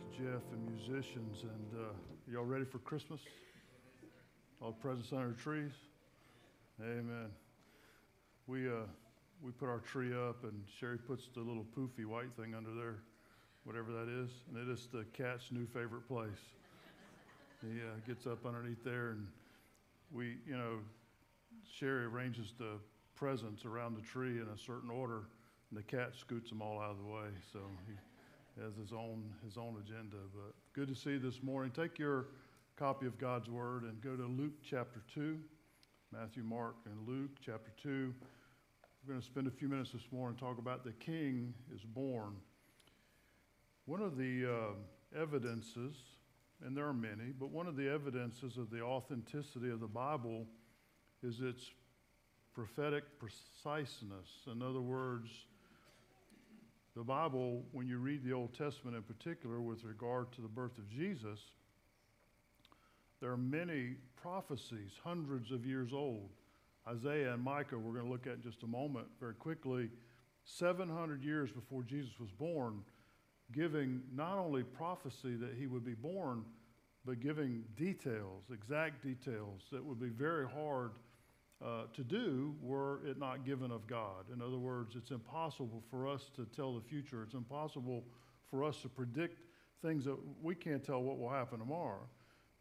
you, Jeff, and musicians. And uh, y'all ready for Christmas? All presents under the trees? Amen. We, uh, we put our tree up, and Sherry puts the little poofy white thing under there, whatever that is, and it is the cat's new favorite place. He uh, gets up underneath there, and we, you know, Sherry arranges the presents around the tree in a certain order, and the cat scoots them all out of the way. So he, has his own his own agenda. But good to see you this morning. Take your copy of God's Word and go to Luke chapter two, Matthew, Mark, and Luke chapter two. We're going to spend a few minutes this morning talk about the King is born. One of the uh, evidences, and there are many, but one of the evidences of the authenticity of the Bible is its prophetic preciseness. In other words, the Bible, when you read the Old Testament in particular with regard to the birth of Jesus, there are many prophecies, hundreds of years old. Isaiah and Micah, we're going to look at in just a moment very quickly, 700 years before Jesus was born, giving not only prophecy that he would be born, but giving details, exact details that would be very hard uh, to do were it not given of God. In other words, it's impossible for us to tell the future. It's impossible for us to predict things that we can't tell what will happen tomorrow.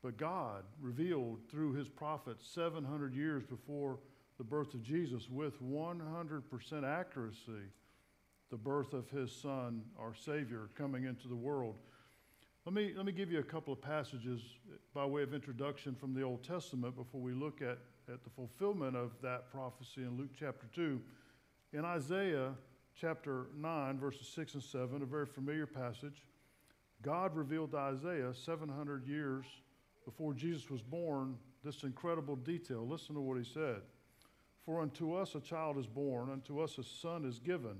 But God revealed through his prophets 700 years before the birth of Jesus with 100% accuracy the birth of his son, our Savior, coming into the world. Let me, let me give you a couple of passages by way of introduction from the Old Testament before we look at at the fulfillment of that prophecy in Luke chapter 2. In Isaiah chapter 9, verses 6 and 7, a very familiar passage, God revealed to Isaiah 700 years before Jesus was born this incredible detail. Listen to what he said. For unto us a child is born, unto us a son is given,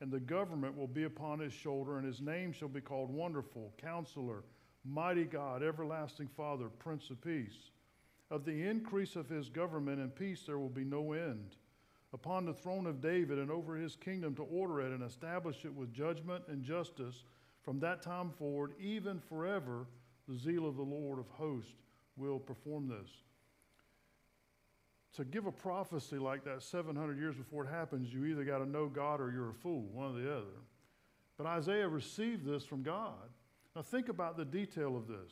and the government will be upon his shoulder, and his name shall be called Wonderful, Counselor, Mighty God, Everlasting Father, Prince of Peace. Of the increase of his government and peace there will be no end. Upon the throne of David and over his kingdom to order it and establish it with judgment and justice from that time forward, even forever, the zeal of the Lord of hosts will perform this. To give a prophecy like that 700 years before it happens, you either got to know God or you're a fool, one or the other. But Isaiah received this from God. Now, think about the detail of this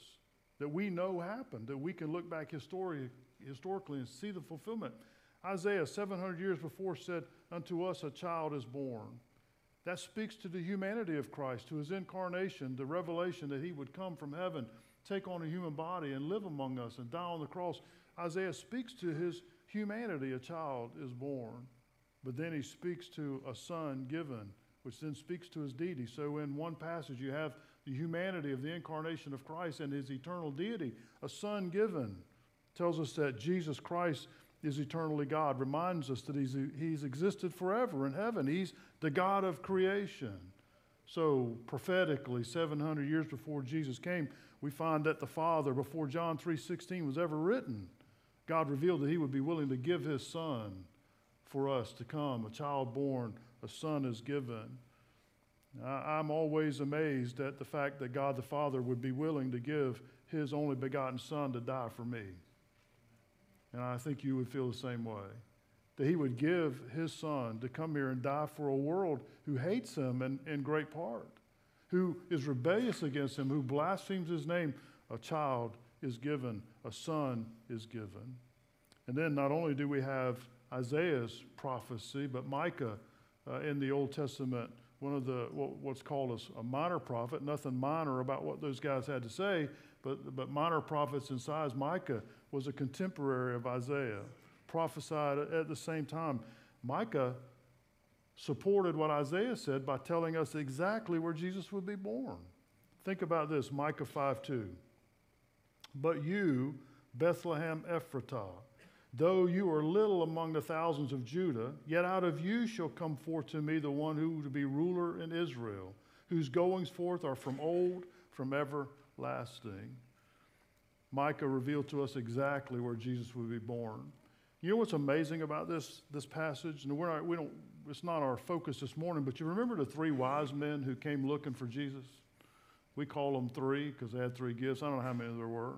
that we know happened, that we can look back histori- historically and see the fulfillment. Isaiah, 700 years before, said, Unto us a child is born. That speaks to the humanity of Christ, to his incarnation, the revelation that he would come from heaven, take on a human body, and live among us and die on the cross. Isaiah speaks to his humanity, a child is born. But then he speaks to a son given, which then speaks to his deity. So in one passage, you have the humanity of the incarnation of Christ and his eternal deity. A son given tells us that Jesus Christ is eternally God, reminds us that he's, he's existed forever in heaven. He's the God of creation. So, prophetically, 700 years before Jesus came, we find that the Father, before John 3.16 was ever written, God revealed that he would be willing to give his son for us to come. A child born, a son is given. I'm always amazed at the fact that God the Father would be willing to give his only begotten Son to die for me. And I think you would feel the same way. That he would give his Son to come here and die for a world who hates him in, in great part, who is rebellious against him, who blasphemes his name. A child is given, a son is given. And then not only do we have Isaiah's prophecy, but Micah uh, in the Old Testament one of the what's called a, a, minor prophet. Nothing minor about what those guys had to say, but but minor prophets in size. Micah was a contemporary of Isaiah, prophesied at the same time. Micah supported what Isaiah said by telling us exactly where Jesus would be born. Think about this, Micah 5 2. But you, Bethlehem Ephratah, Though you are little among the thousands of Judah, yet out of you shall come forth to me the one who will be ruler in Israel, whose goings forth are from old, from everlasting. Micah revealed to us exactly where Jesus would be born. You know what's amazing about this, this passage? And we're not, we don't, it's not our focus this morning, but you remember the three wise men who came looking for Jesus? We call them three because they had three gifts. I don't know how many there were.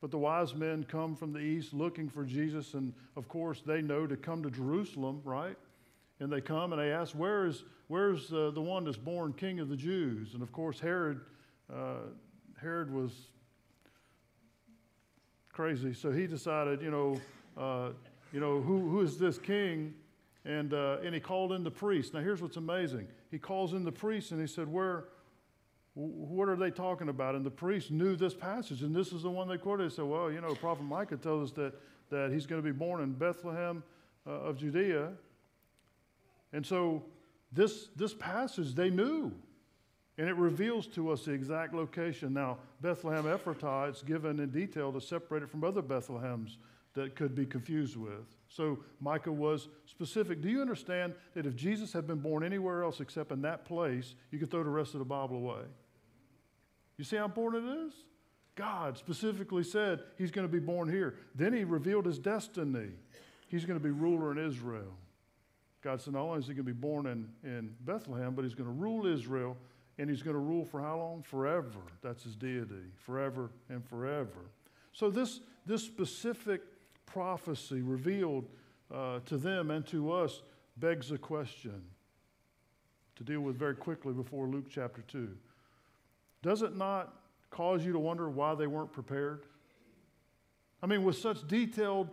But the wise men come from the east looking for Jesus, and of course, they know to come to Jerusalem, right? And they come and they ask, Where is, where's uh, the one that's born king of the Jews? And of course, Herod, uh, Herod was crazy, so he decided, you know, uh, you know, who, who is this king? And, uh, and he called in the priest. Now, here's what's amazing. He calls in the priest and he said, Where, what are they talking about? And the priest knew this passage, and this is the one they quoted. They said, Well, you know, Prophet Micah tells us that, that he's going to be born in Bethlehem uh, of Judea. And so this, this passage they knew, and it reveals to us the exact location. Now, Bethlehem Ephratah, it's given in detail to separate it from other Bethlehems that could be confused with. So Micah was specific. Do you understand that if Jesus had been born anywhere else except in that place, you could throw the rest of the Bible away? You see how important it is? God specifically said he's going to be born here. Then he revealed his destiny. He's going to be ruler in Israel. God said not only is he going to be born in, in Bethlehem, but he's going to rule Israel, and he's going to rule for how long? Forever. That's his deity, forever and forever. So this, this specific prophecy revealed uh, to them and to us begs a question to deal with very quickly before Luke chapter 2. Does it not cause you to wonder why they weren't prepared? I mean, with such detailed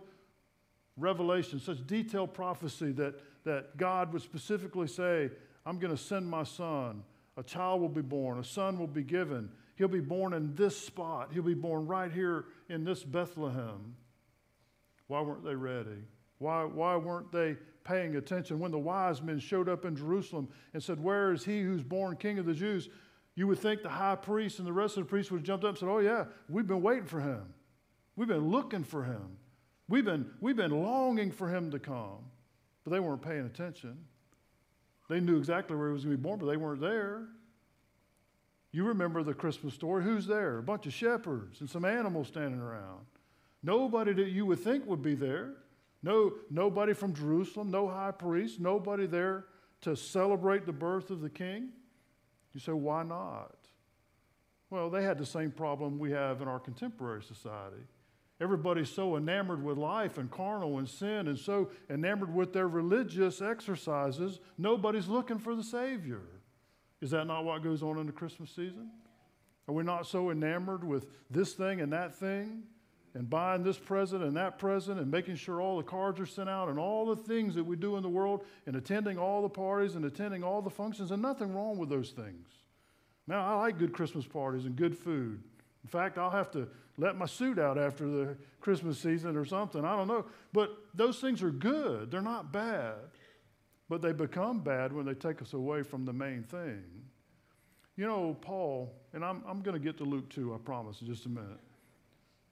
revelation, such detailed prophecy that, that God would specifically say, I'm going to send my son. A child will be born, a son will be given. He'll be born in this spot. He'll be born right here in this Bethlehem. Why weren't they ready? Why, why weren't they paying attention? When the wise men showed up in Jerusalem and said, Where is he who's born king of the Jews? You would think the high priest and the rest of the priests would have jumped up and said, Oh, yeah, we've been waiting for him. We've been looking for him. We've been, we've been longing for him to come. But they weren't paying attention. They knew exactly where he was going to be born, but they weren't there. You remember the Christmas story. Who's there? A bunch of shepherds and some animals standing around. Nobody that you would think would be there. No, nobody from Jerusalem, no high priest, nobody there to celebrate the birth of the king. You say, why not? Well, they had the same problem we have in our contemporary society. Everybody's so enamored with life and carnal and sin and so enamored with their religious exercises, nobody's looking for the Savior. Is that not what goes on in the Christmas season? Are we not so enamored with this thing and that thing? And buying this present and that present and making sure all the cards are sent out and all the things that we do in the world and attending all the parties and attending all the functions, and nothing wrong with those things. Now, I like good Christmas parties and good food. In fact, I'll have to let my suit out after the Christmas season or something. I don't know. But those things are good, they're not bad. But they become bad when they take us away from the main thing. You know, Paul, and I'm, I'm going to get to Luke 2, I promise, in just a minute.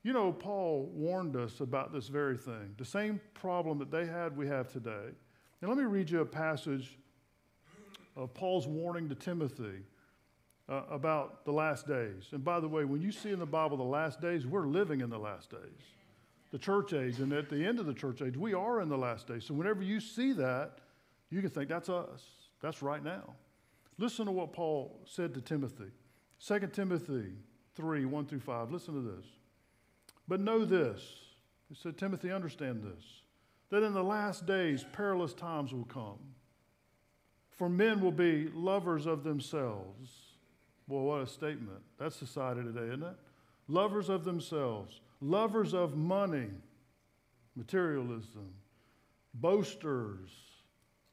You know, Paul warned us about this very thing. The same problem that they had, we have today. And let me read you a passage of Paul's warning to Timothy uh, about the last days. And by the way, when you see in the Bible the last days, we're living in the last days. The church age, and at the end of the church age, we are in the last days. So whenever you see that, you can think that's us. That's right now. Listen to what Paul said to Timothy. 2 Timothy 3 1 through 5. Listen to this. But know this, he said, Timothy, understand this, that in the last days perilous times will come. For men will be lovers of themselves. Boy, what a statement. That's society today, isn't it? Lovers of themselves, lovers of money, materialism, boasters,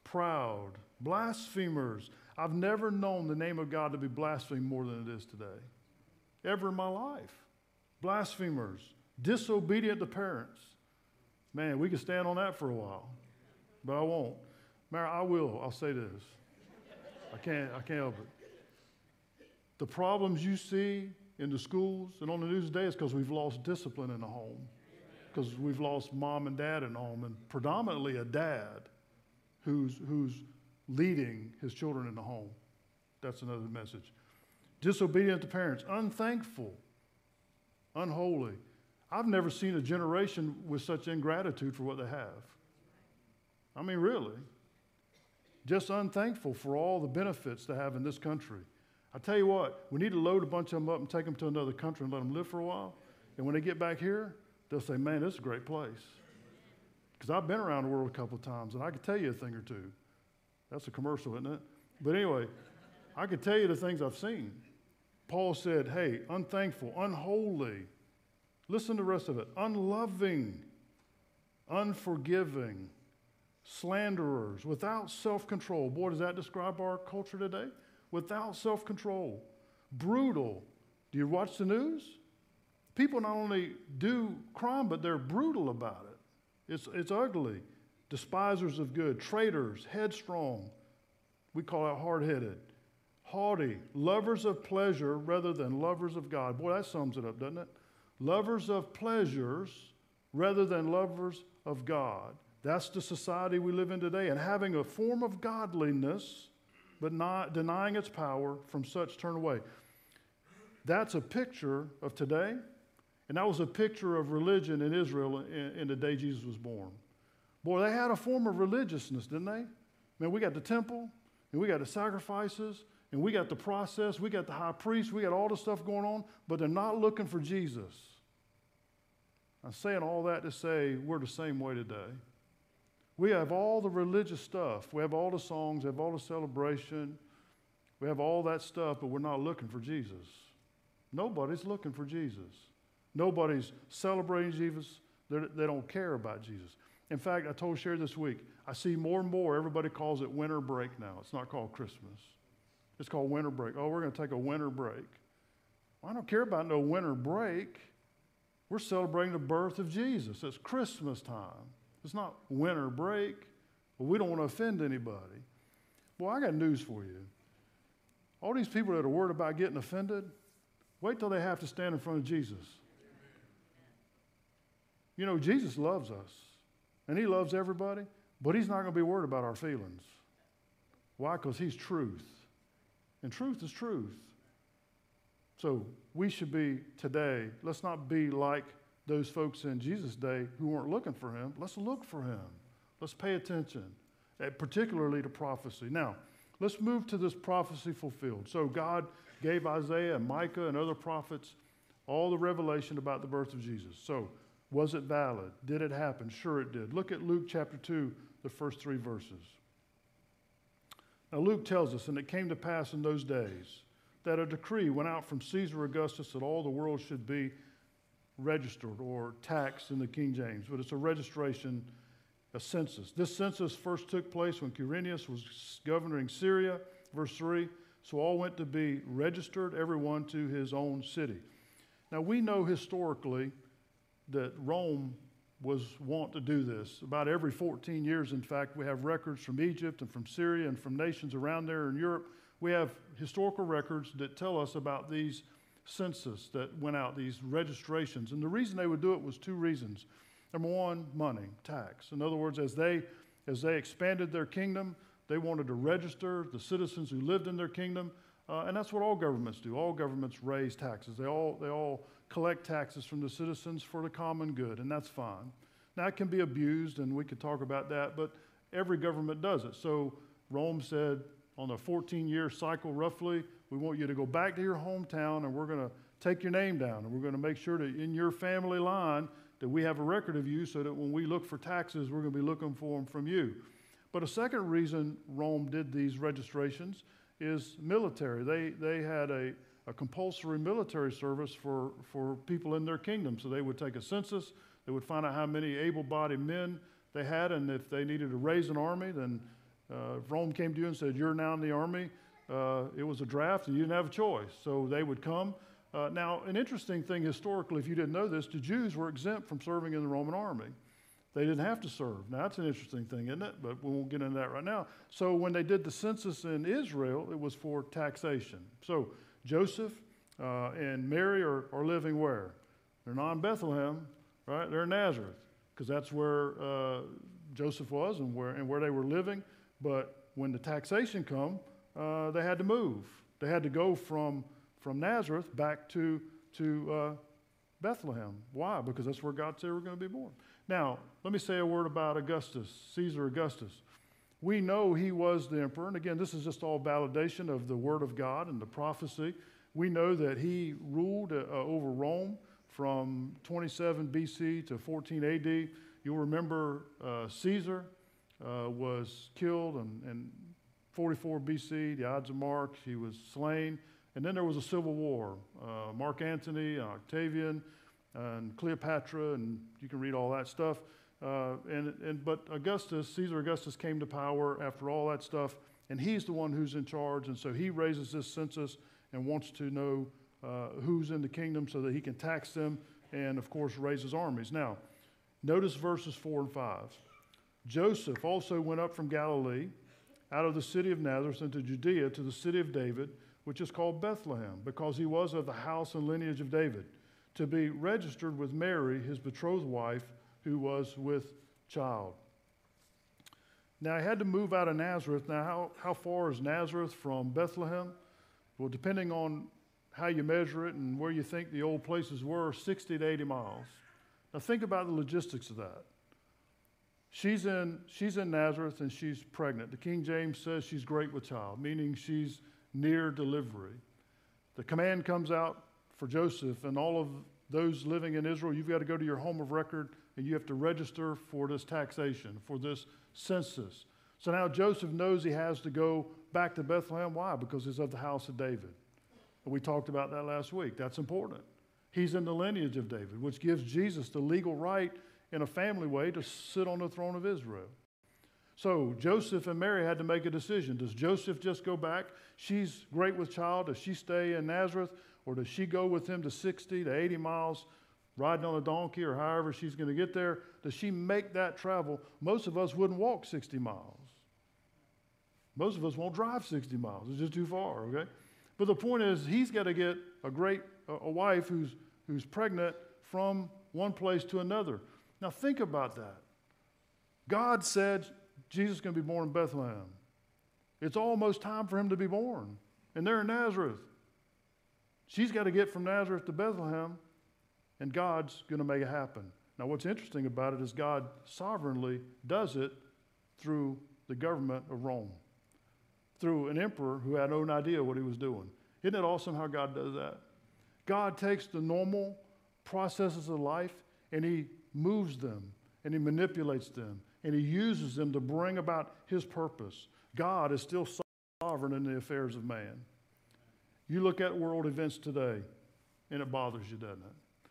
proud, blasphemers. I've never known the name of God to be blasphemed more than it is today, ever in my life. Blasphemers, disobedient to parents. Man, we could stand on that for a while, but I won't. Mary, I will. I'll say this. I can't, I can't help it. The problems you see in the schools and on the news today is because we've lost discipline in the home, because we've lost mom and dad in the home, and predominantly a dad who's, who's leading his children in the home. That's another message. Disobedient to parents, unthankful, unholy, I've never seen a generation with such ingratitude for what they have. I mean, really. Just unthankful for all the benefits they have in this country. I tell you what, we need to load a bunch of them up and take them to another country and let them live for a while. And when they get back here, they'll say, man, this is a great place. Because I've been around the world a couple of times and I could tell you a thing or two. That's a commercial, isn't it? But anyway, I could tell you the things I've seen. Paul said, hey, unthankful, unholy. Listen to the rest of it unloving, unforgiving, slanderers, without self control. Boy, does that describe our culture today? Without self control, brutal. Do you watch the news? People not only do crime, but they're brutal about it. It's, it's ugly. Despisers of good, traitors, headstrong. We call it hard headed. Haughty, lovers of pleasure rather than lovers of God. Boy, that sums it up, doesn't it? Lovers of pleasures rather than lovers of God. That's the society we live in today. And having a form of godliness, but not denying its power, from such turn away. That's a picture of today and that was a picture of religion in Israel in, in, the day Jesus was born. Boy, they had a form of religiousness, didn't they? Man, we got the temple, and we got the sacrifices, and we got the process, we got the high priest, we got all the stuff going on, but they're not looking for Jesus. I'm saying all that to say we're the same way today. We have all the religious stuff. We have all the songs, we have all the celebration, we have all that stuff, but we're not looking for Jesus. Nobody's looking for Jesus. Nobody's celebrating Jesus. They're, they do not care about Jesus. In fact, I told Sherry this week, I see more and more, everybody calls it winter break now. It's not called Christmas. It's called winter break. Oh, we're going to take a winter break. Well, I don't care about no winter break. We're celebrating the birth of Jesus. It's Christmas time. It's not winter break. We don't want to offend anybody. Well, I got news for you. All these people that are worried about getting offended, wait till they have to stand in front of Jesus. You know, Jesus loves us, and He loves everybody, but He's not going to be worried about our feelings. Why? Because He's truth. And truth is truth. So we should be today, let's not be like those folks in Jesus' day who weren't looking for Him. Let's look for Him. Let's pay attention, eh, particularly to prophecy. Now, let's move to this prophecy fulfilled. So God gave Isaiah and Micah and other prophets all the revelation about the birth of Jesus. So was it valid? Did it happen? Sure, it did. Look at Luke chapter 2, the first three verses. Now, Luke tells us, and it came to pass in those days that a decree went out from Caesar Augustus that all the world should be registered or taxed in the King James, but it's a registration, a census. This census first took place when Quirinius was governing Syria, verse 3. So all went to be registered, everyone to his own city. Now we know historically that Rome was wont to do this. About every 14 years, in fact, we have records from Egypt and from Syria and from nations around there in Europe. We have historical records that tell us about these census that went out, these registrations. And the reason they would do it was two reasons. Number one, money, tax. In other words, as they as they expanded their kingdom, they wanted to register the citizens who lived in their kingdom. Uh, and that's what all governments do. All governments raise taxes. They all, they all collect taxes from the citizens for the common good, and that's fine. Now, it can be abused, and we could talk about that, but every government does it. So Rome said on a 14 year cycle, roughly, we want you to go back to your hometown, and we're going to take your name down, and we're going to make sure that in your family line that we have a record of you so that when we look for taxes, we're going to be looking for them from you. But a second reason Rome did these registrations is military. They, they had a, a compulsory military service for, for people in their kingdom. So they would take a census, they would find out how many able bodied men they had, and if they needed to raise an army, then uh, if Rome came to you and said, You're now in the army, uh, it was a draft and you didn't have a choice. So they would come. Uh, now, an interesting thing historically, if you didn't know this, the Jews were exempt from serving in the Roman army. They didn't have to serve. Now, that's an interesting thing, isn't it? But we won't get into that right now. So, when they did the census in Israel, it was for taxation. So, Joseph uh, and Mary are, are living where? They're not in Bethlehem, right? They're in Nazareth, because that's where uh, Joseph was and where, and where they were living. But when the taxation come, uh, they had to move. They had to go from, from Nazareth back to, to uh, Bethlehem. Why? Because that's where God said we're going to be born. Now, let me say a word about Augustus, Caesar Augustus. We know he was the emperor. And again, this is just all validation of the word of God and the prophecy. We know that he ruled uh, over Rome from 27 BC to 14 AD. You'll remember uh, Caesar uh, was killed in, in 44 BC, the Ides of March, he was slain. And then there was a civil war. Uh, Mark Antony, and Octavian, and Cleopatra, and you can read all that stuff. Uh, and, and, but Augustus, Caesar Augustus came to power after all that stuff, and he's the one who's in charge. And so he raises this census and wants to know uh, who's in the kingdom so that he can tax them and, of course, raise his armies. Now, notice verses 4 and 5. Joseph also went up from Galilee, out of the city of Nazareth into Judea to the city of David, which is called Bethlehem, because he was of the house and lineage of David, to be registered with Mary, his betrothed wife, who was with child. Now, he had to move out of Nazareth. Now, how, how far is Nazareth from Bethlehem? Well, depending on how you measure it and where you think the old places were, 60 to 80 miles. Now, think about the logistics of that. She's in, she's in Nazareth and she's pregnant. The King James says she's great with child, meaning she's near delivery. The command comes out for Joseph and all of those living in Israel you've got to go to your home of record and you have to register for this taxation, for this census. So now Joseph knows he has to go back to Bethlehem. Why? Because he's of the house of David. And we talked about that last week. That's important. He's in the lineage of David, which gives Jesus the legal right in a family way to sit on the throne of Israel. So Joseph and Mary had to make a decision. Does Joseph just go back? She's great with child. Does she stay in Nazareth? Or does she go with him to 60 to 80 miles, riding on a donkey or however she's going to get there? Does she make that travel? Most of us wouldn't walk 60 miles. Most of us won't drive 60 miles. It's just too far, okay? But the point is, he's got to get a great a wife who's, who's pregnant from one place to another. Now, think about that. God said Jesus is going to be born in Bethlehem. It's almost time for him to be born. And they're in Nazareth. She's got to get from Nazareth to Bethlehem, and God's going to make it happen. Now, what's interesting about it is God sovereignly does it through the government of Rome, through an emperor who had no idea what he was doing. Isn't it awesome how God does that? God takes the normal processes of life and he moves them and he manipulates them and he uses them to bring about his purpose. God is still sovereign in the affairs of man. You look at world events today and it bothers you, doesn't it?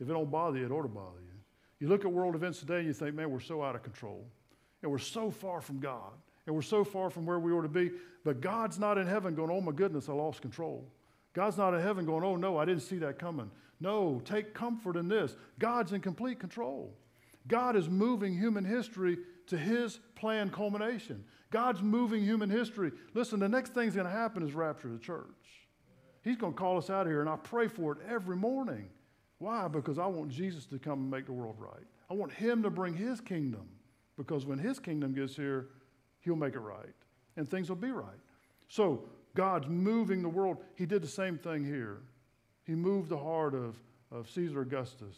If it don't bother you, it ought to bother you. You look at world events today and you think, man, we're so out of control. And we're so far from God. And we're so far from where we ought to be. But God's not in heaven going, oh my goodness, I lost control. God's not in heaven going, oh no, I didn't see that coming. No, take comfort in this. God's in complete control. God is moving human history to his planned culmination. God's moving human history. Listen, the next thing's going to happen is rapture of the church. He's going to call us out of here, and I pray for it every morning. Why? Because I want Jesus to come and make the world right. I want him to bring his kingdom, because when his kingdom gets here, he'll make it right, and things will be right. So, God's moving the world. He did the same thing here. He moved the heart of, of Caesar Augustus.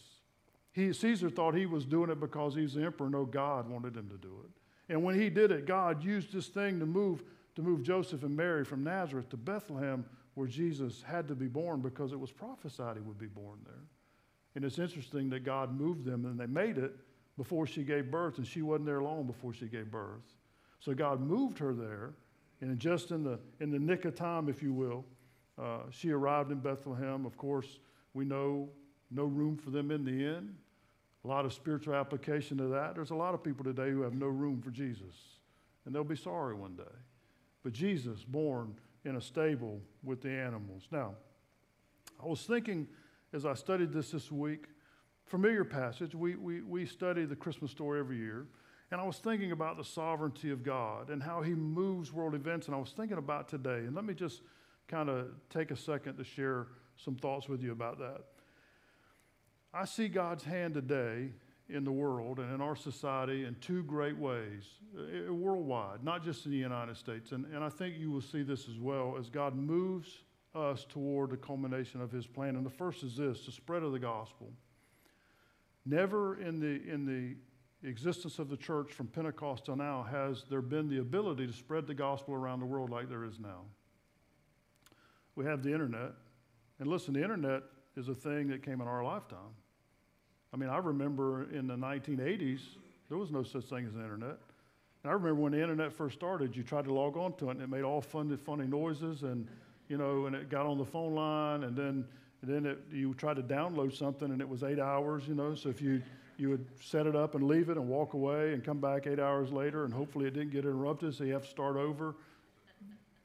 He, Caesar thought he was doing it because he's the emperor. No, God wanted him to do it. And when he did it, God used this thing to move, to move Joseph and Mary from Nazareth to Bethlehem, where Jesus had to be born because it was prophesied he would be born there. And it's interesting that God moved them and they made it before she gave birth, and she wasn't there long before she gave birth. So God moved her there, and just in the, in the nick of time, if you will, uh, she arrived in Bethlehem. Of course, we know no room for them in the inn. A lot of spiritual application to that. There's a lot of people today who have no room for Jesus, and they'll be sorry one day. But Jesus, born in a stable with the animals. Now, I was thinking as I studied this this week, familiar passage. We, we, we study the Christmas story every year. And I was thinking about the sovereignty of God and how He moves world events. And I was thinking about today. And let me just kind of take a second to share some thoughts with you about that. I see God's hand today in the world and in our society in two great ways, uh, worldwide, not just in the United States. And, and I think you will see this as well as God moves us toward the culmination of his plan. And the first is this the spread of the gospel. Never in the, in the existence of the church from Pentecost till now has there been the ability to spread the gospel around the world like there is now. We have the internet. And listen, the internet is a thing that came in our lifetime. I mean, I remember in the 1980s, there was no such thing as the internet. And I remember when the internet first started, you tried to log on to it and it made all funny, funny noises and, you know, and it got on the phone line and then, and then it, you tried to download something and it was eight hours, you know. So if you, you would set it up and leave it and walk away and come back eight hours later and hopefully it didn't get interrupted so you have to start over.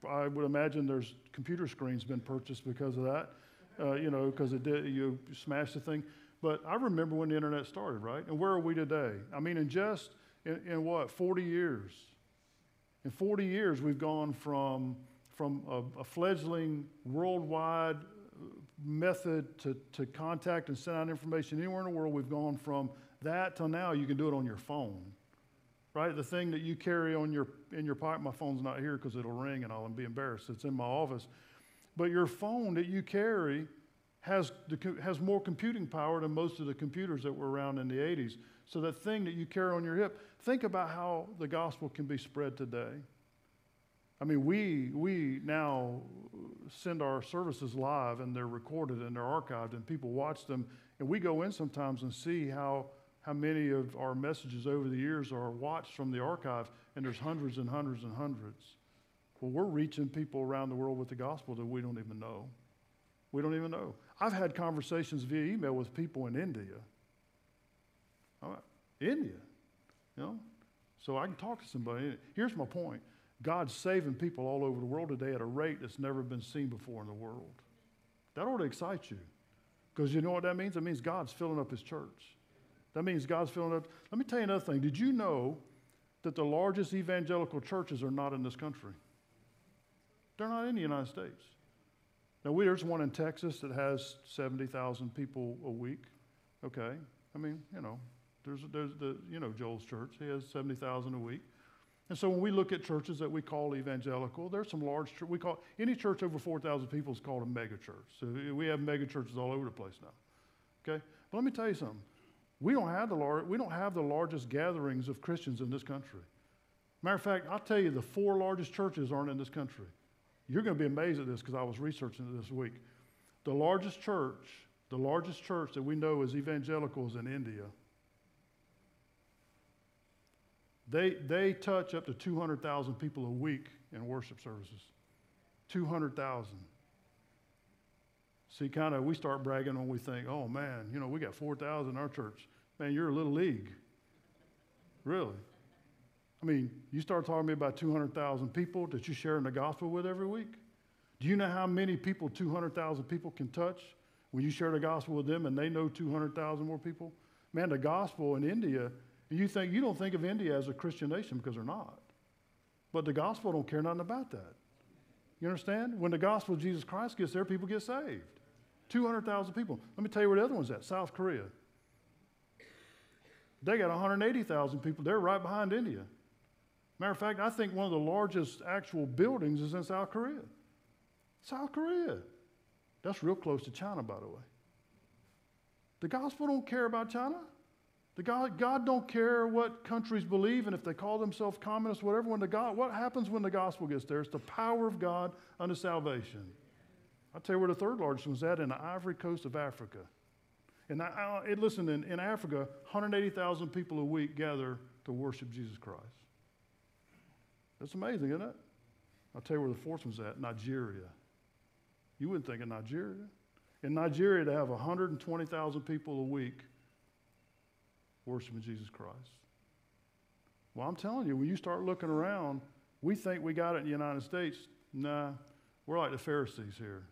I would imagine there's computer screens been purchased because of that, uh, you know, because it did, you smashed the thing. But I remember when the internet started, right? And where are we today? I mean, in just, in, in what, 40 years? In 40 years, we've gone from, from a, a fledgling worldwide method to, to contact and send out information anywhere in the world. We've gone from that till now, you can do it on your phone right? The thing that you carry on your, in your pocket, my phone's not here because it'll ring and I'll be embarrassed. It's in my office. But your phone that you carry has, the, has more computing power than most of the computers that were around in the 80s. So that thing that you carry on your hip, think about how the gospel can be spread today. I mean, we, we now send our services live and they're recorded and they're archived and people watch them. And we go in sometimes and see how how many of our messages over the years are watched from the archive, and there's hundreds and hundreds and hundreds. Well, we're reaching people around the world with the gospel that we don't even know. We don't even know. I've had conversations via email with people in India. India, you know? So I can talk to somebody. Here's my point God's saving people all over the world today at a rate that's never been seen before in the world. That ought to excite you. Because you know what that means? It means God's filling up his church. That means God's filling up. Let me tell you another thing. Did you know that the largest evangelical churches are not in this country? They're not in the United States. Now, we, there's one in Texas that has 70,000 people a week. Okay. I mean, you know, there's, there's the, you know, Joel's church. He has 70,000 a week. And so when we look at churches that we call evangelical, there's some large, we call, any church over 4,000 people is called a mega church. So we have mega churches all over the place now. Okay? But let me tell you something. We don't have the, lar- we don't have the largest gatherings of Christians in this country. Matter of fact, I'll tell you, the four largest churches aren't in this country. You're going to be amazed at this because I was researching it this week. The largest church, the largest church that we know is evangelicals in India. They, they touch up to 200,000 people a week in worship services. 200,000. See, kind of, we start bragging when we think, oh man, you know, we got 4,000 in our church. Man, you're a little league. Really. I mean, you start talking to me about 200,000 people that you're sharing the gospel with every week. Do you know how many people 200,000 people can touch when you share the gospel with them and they know 200,000 more people? Man, the gospel in India, you think you don't think of India as a Christian nation because they're not. But the gospel don't care nothing about that. You understand? When the gospel of Jesus Christ gets there, people get saved. 200,000 people. Let me tell you where the other one's at South Korea. They got 180,000 people. They're right behind India. Matter of fact, I think one of the largest actual buildings is in South Korea. South Korea. That's real close to China, by the way. The gospel don't care about China. The God, God don't care what countries believe and if they call themselves communists, whatever. When the God, what happens when the gospel gets there? It's the power of God unto salvation. I'll tell you where the third largest one's at in the Ivory Coast of Africa. And I, I, listen, in, in Africa, 180,000 people a week gather to worship Jesus Christ. That's amazing, isn't it? I'll tell you where the fourth one's at Nigeria. You wouldn't think of Nigeria. In Nigeria, they have 120,000 people a week worshiping Jesus Christ. Well, I'm telling you, when you start looking around, we think we got it in the United States. Nah, we're like the Pharisees here.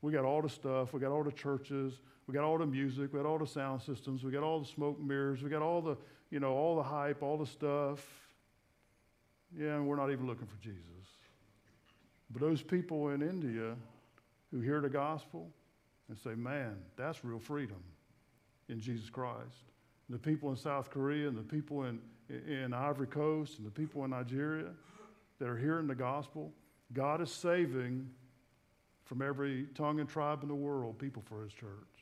We got all the stuff. We got all the churches. We got all the music. We got all the sound systems. We got all the smoke mirrors. We got all the, you know, all the hype, all the stuff. Yeah, and we're not even looking for Jesus. But those people in India who hear the gospel and say, man, that's real freedom in Jesus Christ. And the people in South Korea and the people in, in Ivory Coast and the people in Nigeria that are hearing the gospel, God is saving from every tongue and tribe in the world, people for his church.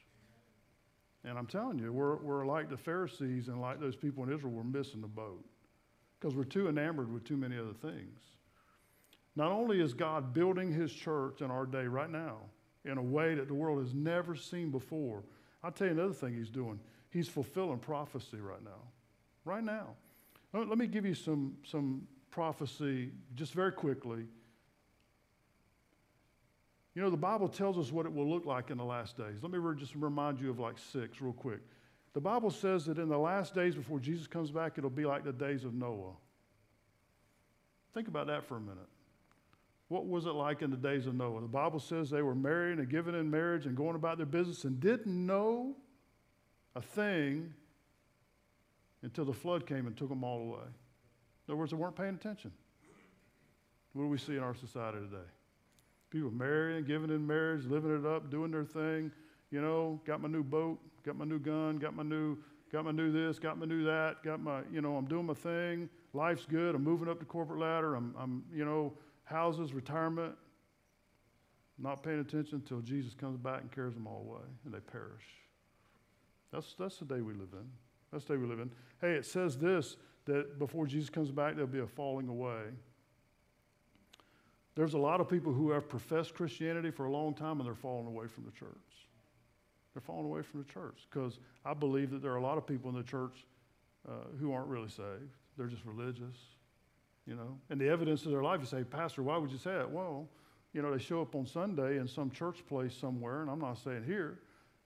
And I'm telling you, we're, we're like the Pharisees and like those people in Israel, we're missing the boat because we're too enamored with too many other things. Not only is God building his church in our day right now in a way that the world has never seen before, I'll tell you another thing he's doing. He's fulfilling prophecy right now. Right now. Let me give you some, some prophecy just very quickly. You know, the Bible tells us what it will look like in the last days. Let me just remind you of like six real quick. The Bible says that in the last days before Jesus comes back, it'll be like the days of Noah. Think about that for a minute. What was it like in the days of Noah? The Bible says they were married and given in marriage and going about their business and didn't know a thing until the flood came and took them all away. In other words, they weren't paying attention. What do we see in our society today? People marrying, giving in marriage, living it up, doing their thing. You know, got my new boat, got my new gun, got my new, got my new this, got my new that, got my, you know, I'm doing my thing. Life's good. I'm moving up the corporate ladder. I'm, I'm you know, houses, retirement. Not paying attention until Jesus comes back and carries them all away, and they perish. That's, that's the day we live in. That's the day we live in. Hey, it says this that before Jesus comes back, there'll be a falling away. There's a lot of people who have professed Christianity for a long time and they're falling away from the church. They're falling away from the church because I believe that there are a lot of people in the church uh, who aren't really saved. They're just religious, you know. And the evidence of their life, you say, Pastor, why would you say that? Well, you know, they show up on Sunday in some church place somewhere, and I'm not saying here,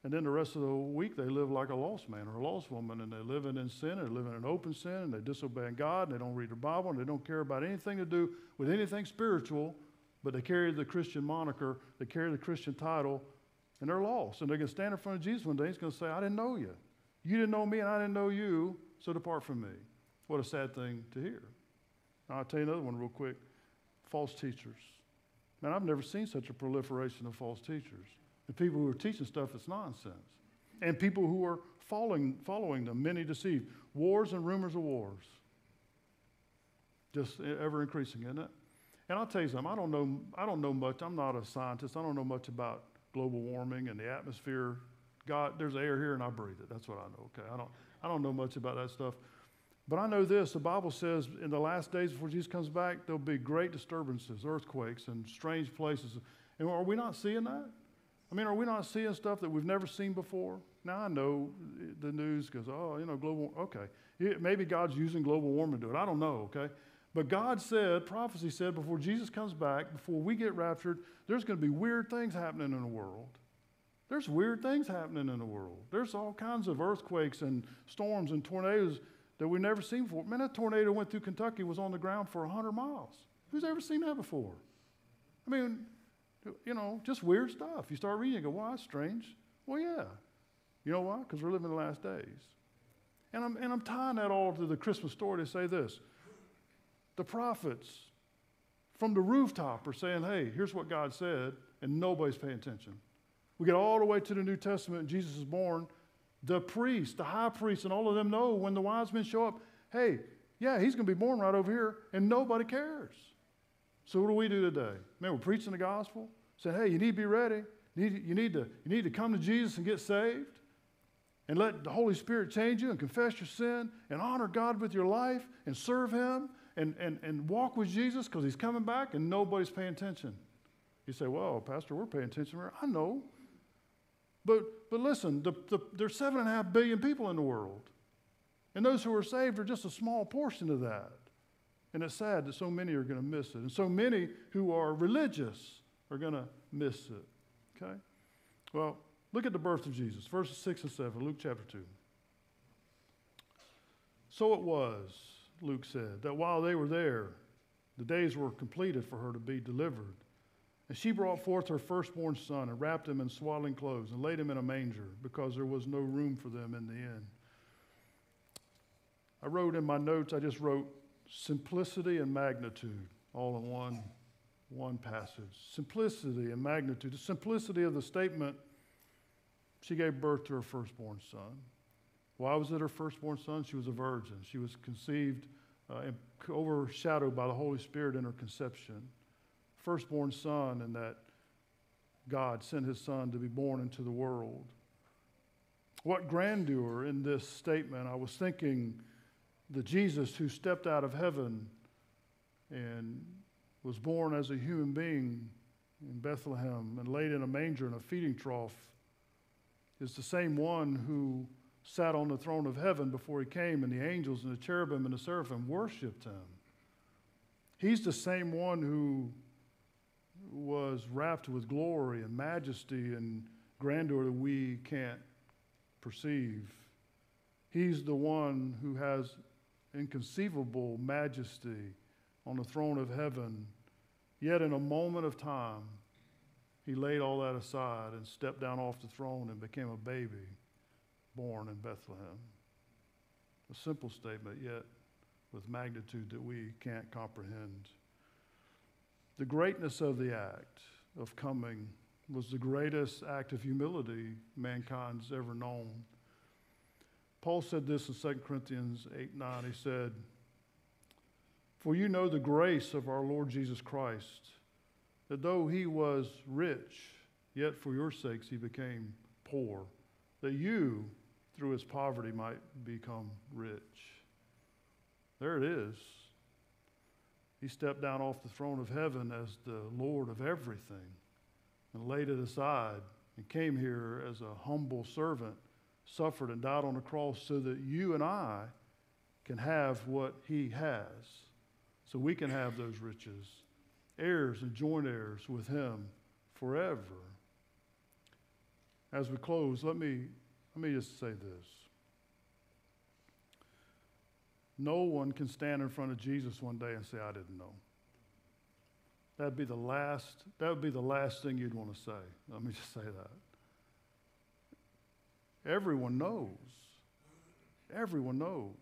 and then the rest of the week, they live like a lost man or a lost woman, and they're living in sin, and they're living in open sin, and they're disobeying God, and they don't read the Bible, and they don't care about anything to do with anything spiritual, but they carry the Christian moniker, they carry the Christian title, and they're lost. And they're going to stand in front of Jesus one day, and he's going to say, I didn't know you. You didn't know me, and I didn't know you, so depart from me. What a sad thing to hear. Now, I'll tell you another one real quick false teachers. Man, I've never seen such a proliferation of false teachers the people who are teaching stuff that's nonsense, and people who are following, following them, many deceived. Wars and rumors of wars. Just ever increasing, isn't it? And I'll tell you something, I don't know, I don't know much. I'm not a scientist. I don't know much about global warming and the atmosphere. God, there's air here and I breathe it. That's what I know, okay? I don't, I don't know much about that stuff. But I know this the Bible says in the last days before Jesus comes back, there'll be great disturbances, earthquakes, and strange places. And are we not seeing that? I mean, are we not seeing stuff that we've never seen before? Now I know the news goes, oh, you know, global, okay. Maybe God's using global warming to do it. I don't know, okay? But God said, prophecy said, before Jesus comes back, before we get raptured, there's going to be weird things happening in the world. There's weird things happening in the world. There's all kinds of earthquakes and storms and tornadoes that we've never seen before. Man, that tornado went through Kentucky, was on the ground for 100 miles. Who's ever seen that before? I mean, you know, just weird stuff. You start reading, you go, well, that's strange. Well, yeah. You know why? Because we're living the last days. And I'm, and I'm tying that all to the Christmas story to say this. The prophets from the rooftop are saying, hey, here's what God said, and nobody's paying attention. We get all the way to the New Testament, and Jesus is born. The priest, the high priest, and all of them know when the wise men show up, hey, yeah, he's going to be born right over here, and nobody cares. So what do we do today? Man, we're preaching the gospel, saying, hey, you need to be ready. You need, you need, to, you need to come to Jesus and get saved and let the Holy Spirit change you and confess your sin and honor God with your life and serve Him and, and, and walk with Jesus because He's coming back and nobody's paying attention. You say, well, Pastor, we're paying attention. Here. I know. But, but listen, the, the, there's seven and a half billion people in the world. And those who are saved are just a small portion of that. And it's sad that so many are going to miss it. And so many who are religious are going to miss it. Okay? Well, look at the birth of Jesus, verses 6 and 7, Luke chapter 2. So it was, Luke said, that while they were there, the days were completed for her to be delivered. And she brought forth her firstborn son and wrapped him in swaddling clothes and laid him in a manger because there was no room for them in the inn. I wrote in my notes, I just wrote simplicity and magnitude all in one, one passage. Simplicity and magnitude. The simplicity of the statement she gave birth to her firstborn son. Why was it her firstborn son? She was a virgin. She was conceived uh, and overshadowed by the Holy Spirit in her conception. Firstborn son, and that God sent his son to be born into the world. What grandeur in this statement. I was thinking the Jesus who stepped out of heaven and was born as a human being in Bethlehem and laid in a manger in a feeding trough is the same one who sat on the throne of heaven before he came, and the angels and the cherubim and the seraphim worshiped him. He's the same one who was wrapped with glory and majesty and grandeur that we can't perceive. He's the one who has inconceivable majesty on the throne of heaven. Yet, in a moment of time, he laid all that aside and stepped down off the throne and became a baby born in Bethlehem. A simple statement, yet with magnitude that we can't comprehend. The greatness of the act of coming was the greatest act of humility mankind's ever known. Paul said this in 2 Corinthians 8 9. He said, For you know the grace of our Lord Jesus Christ, that though he was rich, yet for your sakes he became poor, that you, through his poverty, might become rich. There it is. He stepped down off the throne of heaven as the Lord of everything and laid it aside and came here as a humble servant suffered and died on the cross so that you and I can have what he has, so we can have those riches, heirs and joint heirs with him forever. As we close, let me, let me just say this. No one can stand in front of Jesus one day and say, I didn't know. That'd be the last, that would be the last thing you'd want to say. Let me just say that. Everyone knows. Everyone knows.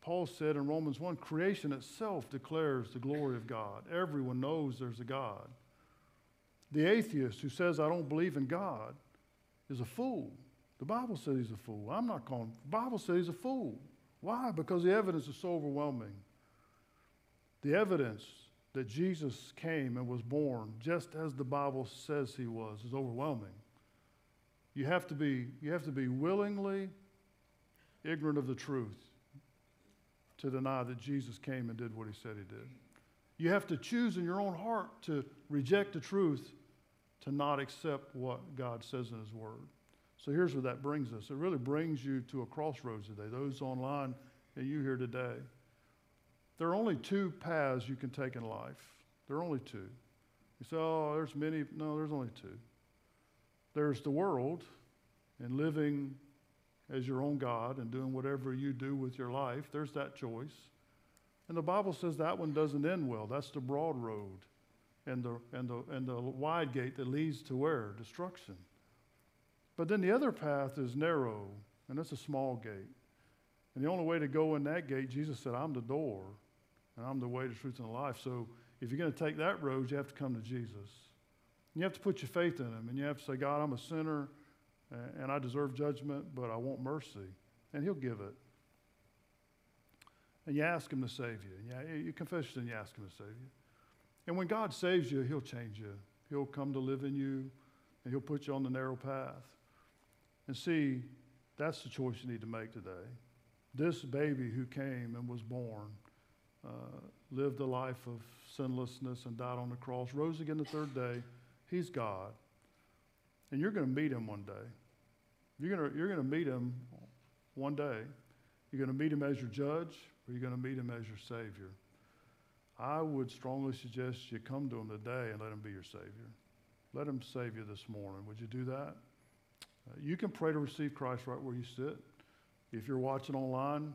Paul said in Romans 1 creation itself declares the glory of God. Everyone knows there's a God. The atheist who says, I don't believe in God, is a fool. The Bible says he's a fool. I'm not calling, the Bible says he's a fool. Why? Because the evidence is so overwhelming. The evidence that Jesus came and was born just as the Bible says he was is overwhelming. You have to be, you have to be willingly ignorant of the truth to deny that Jesus came and did what he said he did. You have to choose in your own heart to reject the truth, to not accept what God says in his word. So here's where that brings us. It really brings you to a crossroads today. Those online and you here today. There are only two paths you can take in life. There are only two. You say, oh, there's many. No, there's only two. There's the world and living as your own God and doing whatever you do with your life. There's that choice. And the Bible says that one doesn't end well. That's the broad road and the, and the, and the wide gate that leads to where? Destruction. But then the other path is narrow, and that's a small gate. And the only way to go in that gate, Jesus said, I'm the door, and I'm the way, the truth, and the life. So if you're going to take that road, you have to come to Jesus. You have to put your faith in him, and you have to say, God, I'm a sinner, and I deserve judgment, but I want mercy. And he'll give it. And you ask him to save you. And you, you confess and you ask him to save you. And when God saves you, he'll change you. He'll come to live in you, and he'll put you on the narrow path. And see, that's the choice you need to make today. This baby who came and was born uh, lived a life of sinlessness and died on the cross, rose again the third day. He's God. And you're going to meet him one day. You're going you're to meet him one day. You're going to meet him as your judge, or you're going to meet him as your Savior. I would strongly suggest you come to him today and let him be your Savior. Let him save you this morning. Would you do that? Uh, you can pray to receive Christ right where you sit. If you're watching online,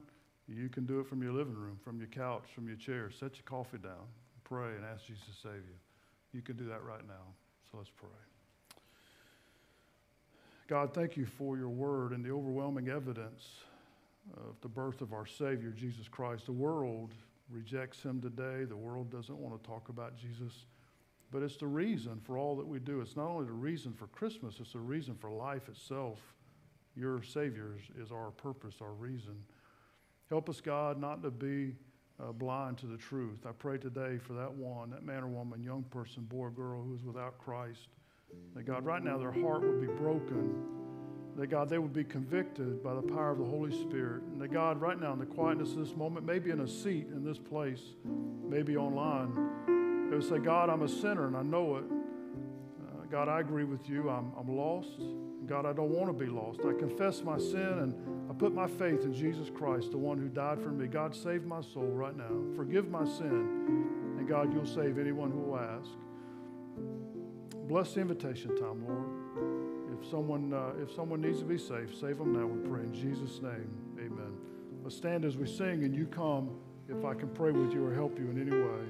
you can do it from your living room, from your couch, from your chair. Set your coffee down, pray, and ask Jesus to save you. You can do that right now. So let's pray. God, thank you for your word and the overwhelming evidence of the birth of our Savior, Jesus Christ. The world rejects him today. The world doesn't want to talk about Jesus. But it's the reason for all that we do. It's not only the reason for Christmas, it's the reason for life itself. Your Savior is our purpose, our reason. Help us, God, not to be uh, blind to the truth. I pray today for that one, that man or woman, young person, boy or girl who is without Christ. That God, right now, their heart would be broken that God, they would be convicted by the power of the Holy Spirit. And that God, right now, in the quietness of this moment, maybe in a seat in this place, maybe online, they would say, God, I'm a sinner and I know it. God, I agree with you. I'm, I'm lost. God, I don't want to be lost. I confess my sin and I put my faith in Jesus Christ, the one who died for me. God, save my soul right now. Forgive my sin. And God, you'll save anyone who will ask. Bless the invitation time, Lord. If someone, uh, if someone needs to be saved, save them now, we pray in Jesus' name. Amen. Let's stand as we sing and you come if I can pray with you or help you in any way.